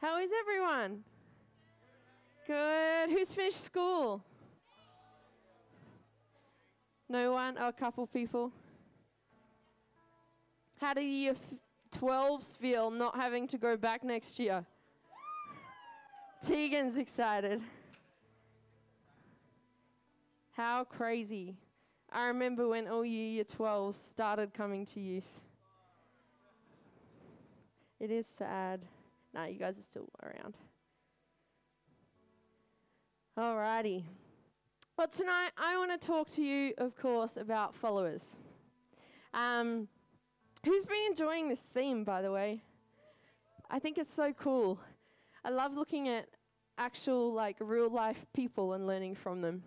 How is everyone? Good. Who's finished school? No one? Oh, a couple people. How do your f- 12s feel not having to go back next year? Tegan's excited. How crazy. I remember when all you year 12s started coming to youth. It is sad. Nah, you guys are still around. Alrighty. Well, tonight I want to talk to you, of course, about followers. Um, who's been enjoying this theme, by the way? I think it's so cool. I love looking at actual, like, real life people and learning from them.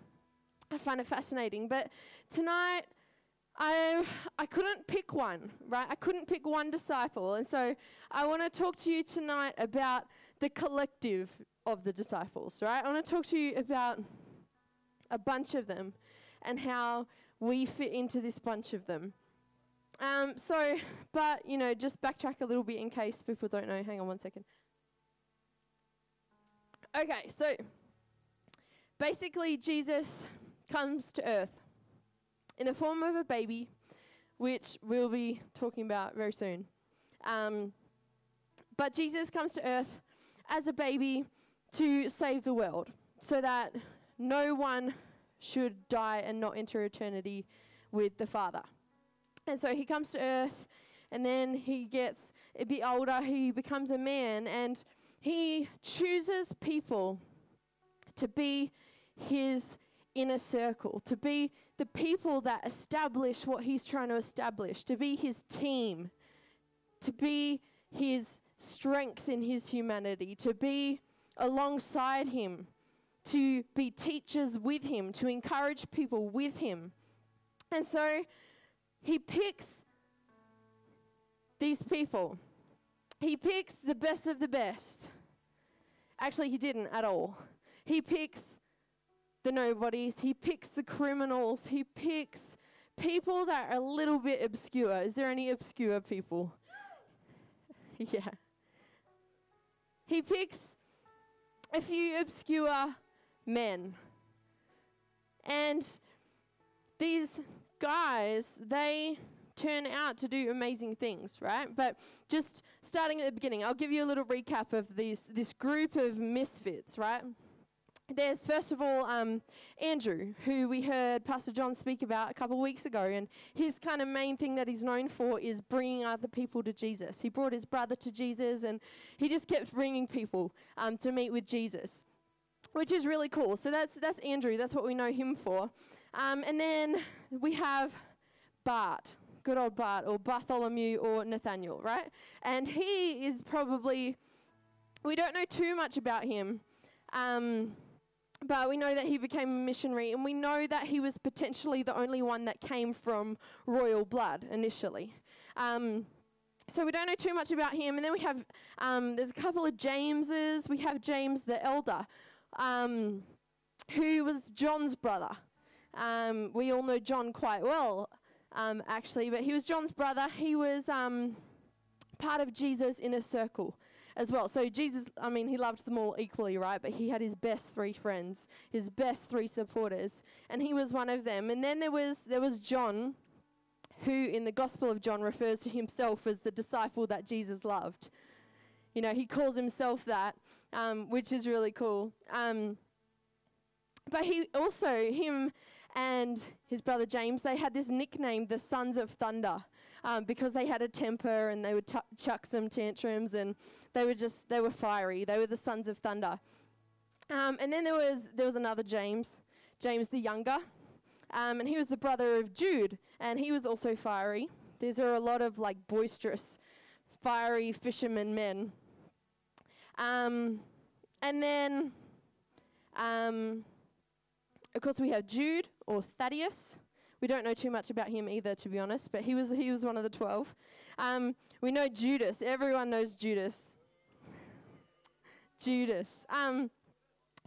I find it fascinating. But tonight, I, I couldn't pick one, right? I couldn't pick one disciple. And so I want to talk to you tonight about the collective of the disciples, right? I want to talk to you about a bunch of them and how we fit into this bunch of them. Um, so, but, you know, just backtrack a little bit in case people don't know. Hang on one second. Okay, so basically, Jesus comes to earth in the form of a baby, which we'll be talking about very soon. Um, but Jesus comes to earth as a baby to save the world so that no one should die and not enter eternity with the Father. And so he comes to earth and then he gets a bit older, he becomes a man, and he chooses people to be his inner circle, to be the people that establish what he's trying to establish, to be his team, to be his strength in his humanity, to be alongside him, to be teachers with him, to encourage people with him. And so he picks these people. He picks the best of the best. Actually, he didn't at all. He picks the nobodies, he picks the criminals, he picks people that are a little bit obscure. Is there any obscure people? yeah. He picks a few obscure men. And these guys, they turn out to do amazing things, right? But just starting at the beginning, I'll give you a little recap of these, this group of misfits, right? There's first of all um, Andrew, who we heard Pastor John speak about a couple of weeks ago, and his kind of main thing that he's known for is bringing other people to Jesus. He brought his brother to Jesus, and he just kept bringing people um, to meet with Jesus, which is really cool. So that's that's Andrew. That's what we know him for. Um, and then we have Bart, good old Bart, or Bartholomew, or Nathaniel, right? And he is probably we don't know too much about him. Um, but we know that he became a missionary, and we know that he was potentially the only one that came from royal blood initially. Um, so we don't know too much about him. And then we have, um, there's a couple of Jameses. We have James the elder, um, who was John's brother. Um, we all know John quite well, um, actually, but he was John's brother. He was um, part of Jesus' inner circle as well. So Jesus, I mean, he loved them all equally, right? But he had his best three friends, his best three supporters, and he was one of them. And then there was there was John, who in the Gospel of John refers to himself as the disciple that Jesus loved. You know, he calls himself that, um, which is really cool. Um, but he also him and his brother James, they had this nickname, the Sons of Thunder um, because they had a temper and they would t- chuck some tantrums and they were just they were fiery. They were the sons of thunder. Um, and then there was there was another James, James the younger, um, and he was the brother of Jude, and he was also fiery. These are a lot of like boisterous, fiery fishermen men. Um, and then, um, of course, we have Jude or Thaddeus. We don't know too much about him either, to be honest, but he was, he was one of the 12. Um, we know Judas. Everyone knows Judas. Judas. Um,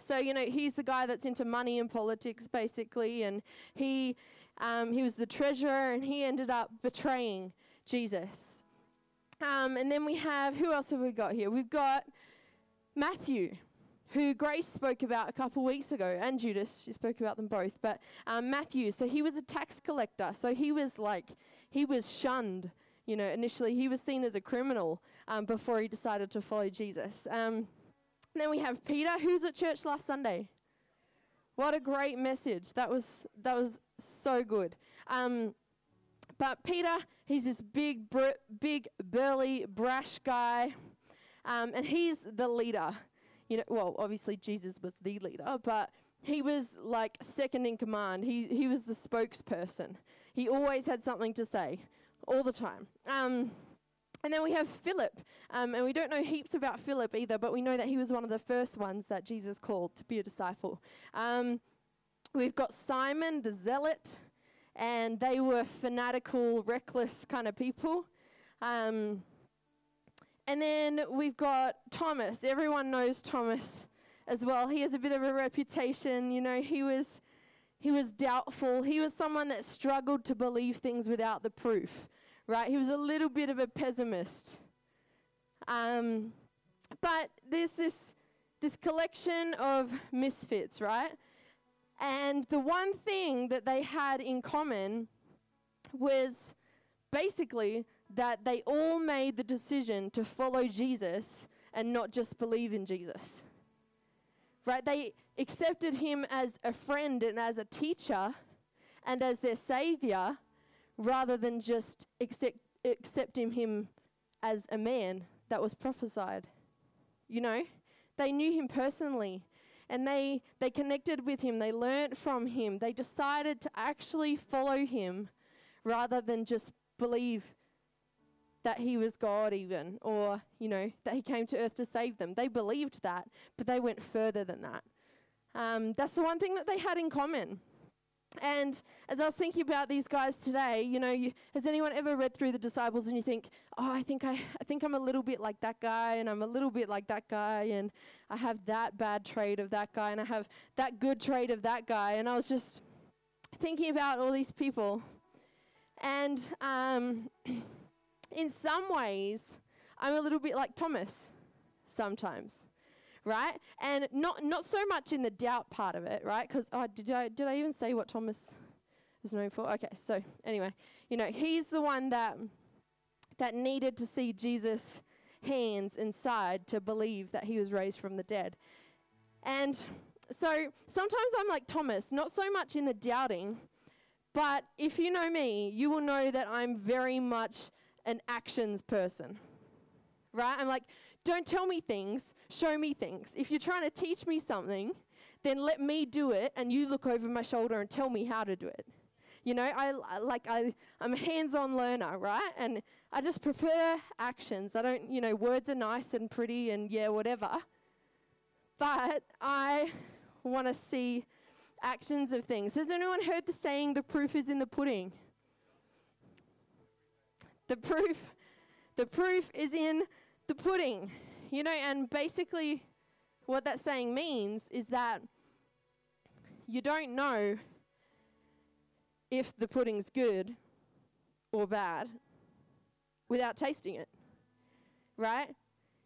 so, you know, he's the guy that's into money and politics, basically, and he, um, he was the treasurer, and he ended up betraying Jesus. Um, and then we have, who else have we got here? We've got Matthew, who Grace spoke about a couple weeks ago, and Judas, she spoke about them both. But um, Matthew, so he was a tax collector. So he was like, he was shunned. You know, initially he was seen as a criminal um, before he decided to follow Jesus. Um, then we have Peter, who's at church last Sunday. What a great message! That was that was so good. Um, but Peter, he's this big, br- big, burly, brash guy, um, and he's the leader. You know, well, obviously Jesus was the leader, but he was like second in command. He he was the spokesperson. He always had something to say, all the time. Um, and then we have Philip, um, and we don't know heaps about Philip either, but we know that he was one of the first ones that Jesus called to be a disciple. Um, we've got Simon the Zealot, and they were fanatical, reckless kind of people. Um, and then we've got Thomas. Everyone knows Thomas as well. He has a bit of a reputation. You know, he was he was doubtful. He was someone that struggled to believe things without the proof right? He was a little bit of a pessimist. Um, but there's this, this collection of misfits, right? And the one thing that they had in common was basically that they all made the decision to follow Jesus and not just believe in Jesus. Right? They accepted him as a friend and as a teacher and as their savior, rather than just accept, accepting him as a man that was prophesied. You know, they knew him personally and they, they connected with him, they learnt from him, they decided to actually follow him rather than just believe that he was God, even, or, you know, that he came to earth to save them. They believed that, but they went further than that. Um, that's the one thing that they had in common. And as I was thinking about these guys today, you know, you, has anyone ever read through the disciples and you think, oh, I think I, I think I'm a little bit like that guy, and I'm a little bit like that guy, and I have that bad trait of that guy, and I have that good trait of that guy, and I was just thinking about all these people, and um, in some ways, I'm a little bit like Thomas sometimes right? And not not so much in the doubt part of it, right? Because oh, did I did I even say what Thomas was known for? Okay, so anyway, you know, he's the one that that needed to see Jesus' hands inside to believe that he was raised from the dead. And so sometimes I'm like Thomas, not so much in the doubting, but if you know me, you will know that I'm very much an actions person. Right? I'm like, don't tell me things, show me things. If you're trying to teach me something, then let me do it and you look over my shoulder and tell me how to do it. You know, I, like I I'm a hands-on learner, right? And I just prefer actions. I don't, you know, words are nice and pretty and yeah, whatever. But I want to see actions of things. Has anyone heard the saying the proof is in the pudding? The proof the proof is in the pudding. You know, and basically what that saying means is that you don't know if the pudding's good or bad without tasting it. Right?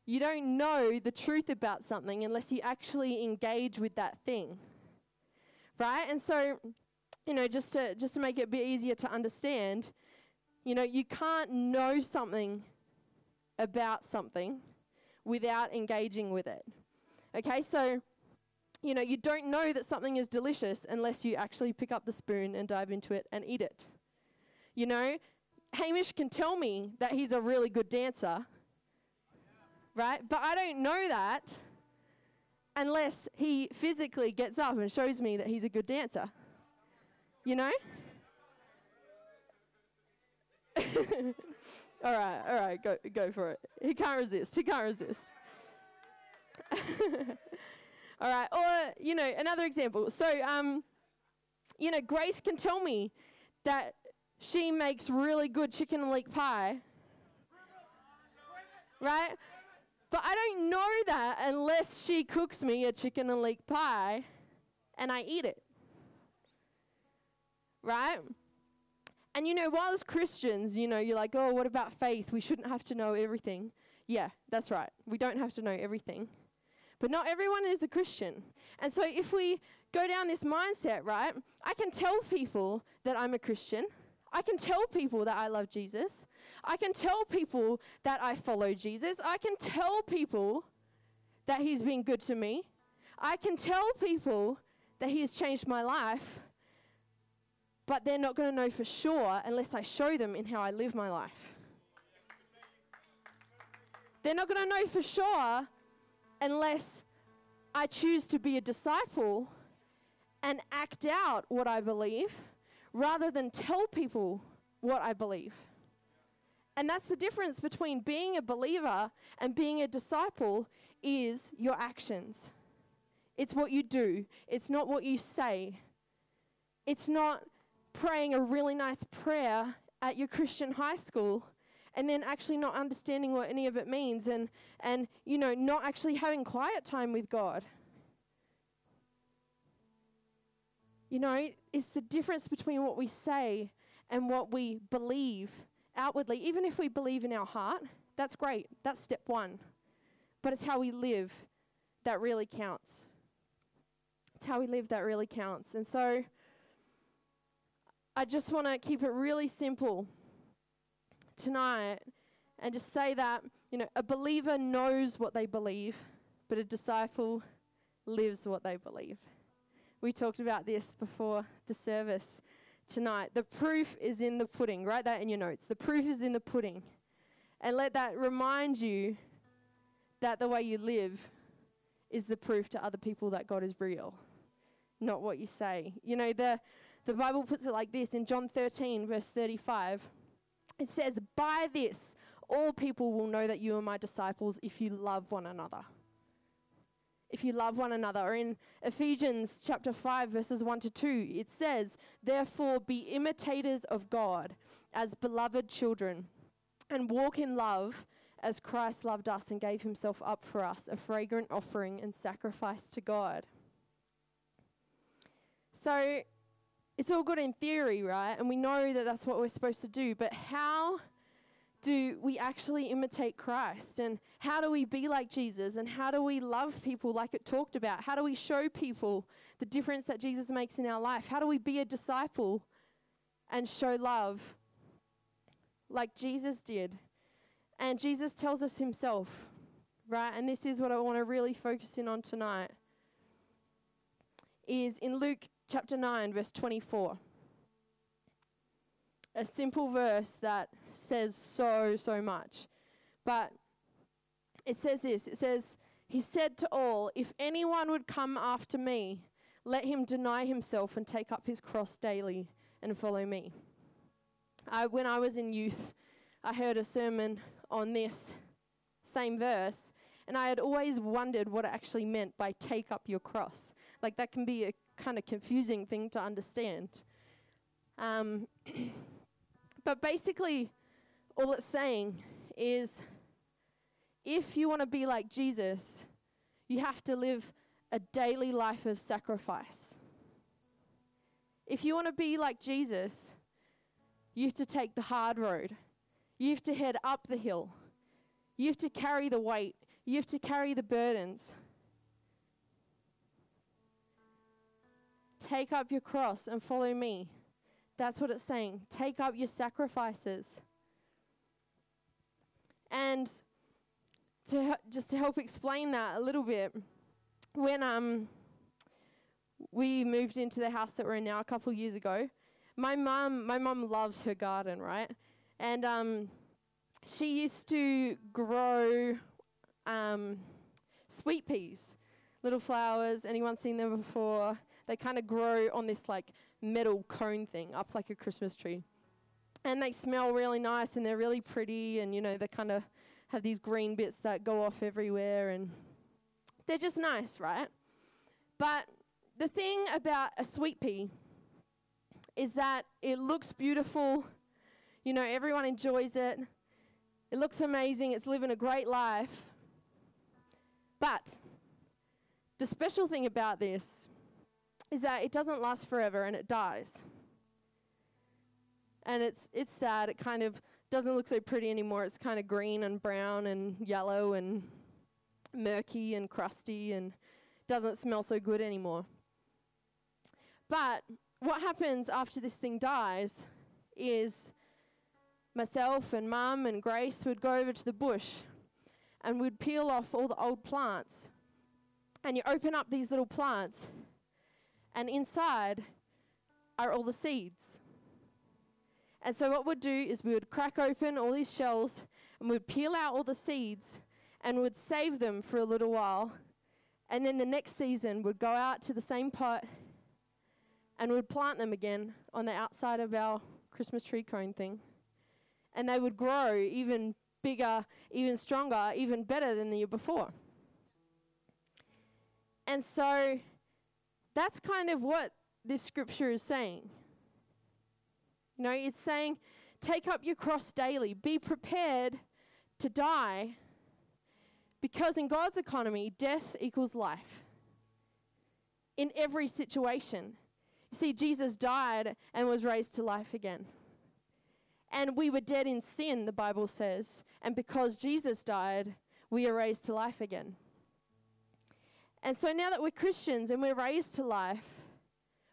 You don't know the truth about something unless you actually engage with that thing. Right? And so, you know, just to just to make it a bit easier to understand, you know, you can't know something about something without engaging with it. Okay, so you know, you don't know that something is delicious unless you actually pick up the spoon and dive into it and eat it. You know, Hamish can tell me that he's a really good dancer, right? But I don't know that unless he physically gets up and shows me that he's a good dancer. You know? All right, all right, go go for it. He can't resist. He can't resist. all right, or you know, another example. So, um, you know, Grace can tell me that she makes really good chicken and leek pie, right? But I don't know that unless she cooks me a chicken and leek pie, and I eat it, right? And you know, while as Christians, you know, you're like, oh, what about faith? We shouldn't have to know everything. Yeah, that's right. We don't have to know everything. but not everyone is a Christian. And so if we go down this mindset, right, I can tell people that I'm a Christian. I can tell people that I love Jesus. I can tell people that I follow Jesus. I can tell people that He's been good to me. I can tell people that He has changed my life, but they're not going to know for sure unless I show them in how I live my life. They're not going to know for sure unless I choose to be a disciple and act out what I believe rather than tell people what I believe. And that's the difference between being a believer and being a disciple is your actions. It's what you do. It's not what you say. It's not praying a really nice prayer at your Christian high school and then actually not understanding what any of it means and and you know not actually having quiet time with God. You know, it's the difference between what we say and what we believe outwardly. Even if we believe in our heart, that's great. That's step 1. But it's how we live that really counts. It's how we live that really counts. And so I just want to keep it really simple tonight and just say that, you know, a believer knows what they believe, but a disciple lives what they believe. We talked about this before the service tonight. The proof is in the pudding. Write that in your notes. The proof is in the pudding. And let that remind you that the way you live is the proof to other people that God is real, not what you say. You know, the, the Bible puts it like this in John 13, verse 35. It says, By this, all people will know that you are my disciples if you love one another. If you love one another. Or in Ephesians chapter 5, verses 1 to 2, it says, Therefore be imitators of God as beloved children, and walk in love as Christ loved us and gave himself up for us, a fragrant offering and sacrifice to God. So, it's all good in theory, right? And we know that that's what we're supposed to do. But how do we actually imitate Christ? And how do we be like Jesus? And how do we love people like it talked about? How do we show people the difference that Jesus makes in our life? How do we be a disciple and show love like Jesus did? And Jesus tells us himself, right? And this is what I want to really focus in on tonight. Is in Luke chapter 9, verse 24. A simple verse that says so, so much. But it says this it says, He said to all, If anyone would come after me, let him deny himself and take up his cross daily and follow me. I, when I was in youth, I heard a sermon on this same verse, and I had always wondered what it actually meant by take up your cross. Like, that can be a kind of confusing thing to understand. Um, but basically, all it's saying is if you want to be like Jesus, you have to live a daily life of sacrifice. If you want to be like Jesus, you have to take the hard road. You have to head up the hill. You have to carry the weight. You have to carry the burdens. Take up your cross and follow me. That's what it's saying. Take up your sacrifices. And to just to help explain that a little bit, when um we moved into the house that we're in now a couple years ago, my mum my mum loves her garden, right? And um she used to grow um, sweet peas, little flowers. Anyone seen them before? They kind of grow on this like metal cone thing up like a Christmas tree. And they smell really nice and they're really pretty and you know they kind of have these green bits that go off everywhere and they're just nice, right? But the thing about a sweet pea is that it looks beautiful. You know, everyone enjoys it. It looks amazing. It's living a great life. But the special thing about this is that it doesn't last forever and it dies. And it's it's sad. It kind of doesn't look so pretty anymore. It's kind of green and brown and yellow and murky and crusty and doesn't smell so good anymore. But what happens after this thing dies is myself and mum and Grace would go over to the bush and we'd peel off all the old plants. And you open up these little plants, and inside are all the seeds. And so, what we'd do is we would crack open all these shells and we'd peel out all the seeds and would save them for a little while. And then the next season, we'd go out to the same pot and we'd plant them again on the outside of our Christmas tree cone thing. And they would grow even bigger, even stronger, even better than the year before. And so that's kind of what this scripture is saying. You know, it's saying, take up your cross daily, be prepared to die, because in God's economy, death equals life. In every situation. You see, Jesus died and was raised to life again. And we were dead in sin, the Bible says. And because Jesus died, we are raised to life again. And so now that we're Christians and we're raised to life,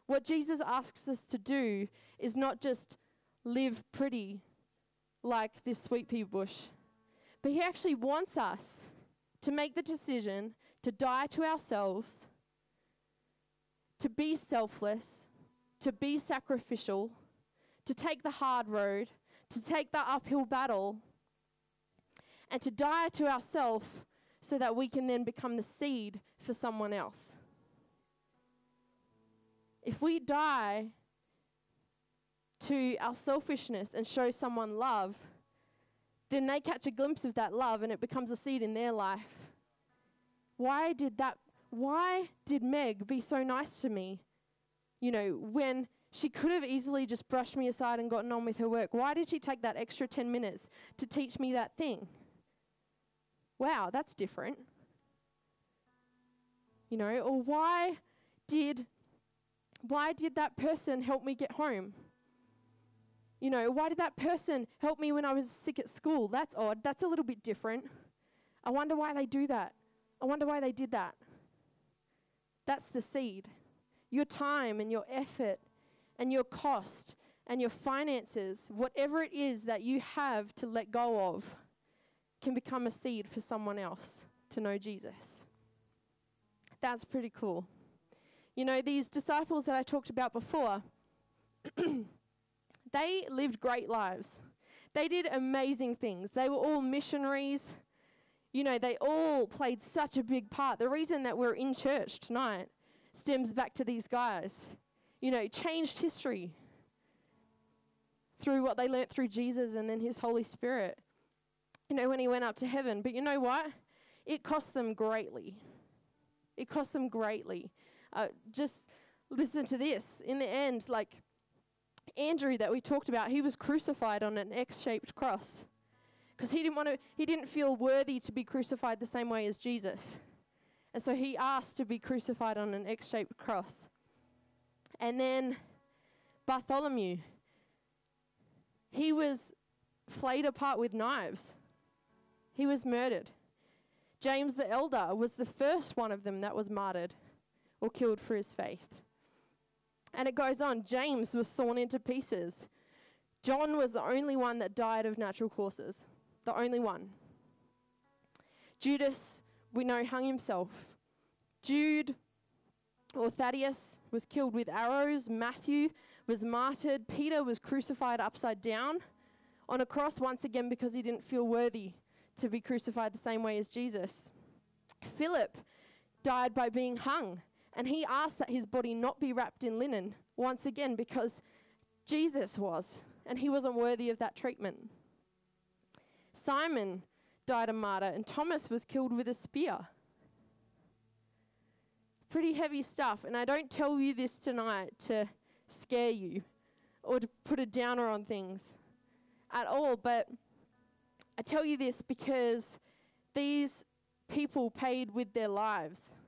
what Jesus asks us to do is not just live pretty like this sweet pea bush, but He actually wants us to make the decision to die to ourselves, to be selfless, to be sacrificial, to take the hard road, to take the uphill battle, and to die to ourselves so that we can then become the seed for someone else. If we die to our selfishness and show someone love, then they catch a glimpse of that love and it becomes a seed in their life. Why did that why did Meg be so nice to me? You know, when she could have easily just brushed me aside and gotten on with her work. Why did she take that extra 10 minutes to teach me that thing? Wow, that's different. You know, or why did why did that person help me get home? You know, why did that person help me when I was sick at school? That's odd. That's a little bit different. I wonder why they do that. I wonder why they did that. That's the seed. Your time and your effort and your cost and your finances, whatever it is that you have to let go of, can become a seed for someone else to know Jesus. That's pretty cool. You know, these disciples that I talked about before, they lived great lives. They did amazing things. They were all missionaries. You know, they all played such a big part. The reason that we're in church tonight stems back to these guys. You know, changed history through what they learnt through Jesus and then his Holy Spirit. You know, when he went up to heaven. But you know what? It cost them greatly. It cost them greatly. Uh, just listen to this. In the end, like Andrew that we talked about, he was crucified on an X-shaped cross because he didn't want to. He didn't feel worthy to be crucified the same way as Jesus, and so he asked to be crucified on an X-shaped cross. And then Bartholomew, he was flayed apart with knives. He was murdered. James the elder was the first one of them that was martyred or killed for his faith. And it goes on James was sawn into pieces. John was the only one that died of natural causes, the only one. Judas, we know, hung himself. Jude or Thaddeus was killed with arrows. Matthew was martyred. Peter was crucified upside down on a cross once again because he didn't feel worthy to be crucified the same way as Jesus. Philip died by being hung, and he asked that his body not be wrapped in linen once again because Jesus was, and he wasn't worthy of that treatment. Simon died a martyr, and Thomas was killed with a spear. Pretty heavy stuff, and I don't tell you this tonight to scare you or to put a downer on things at all, but I tell you this because these people paid with their lives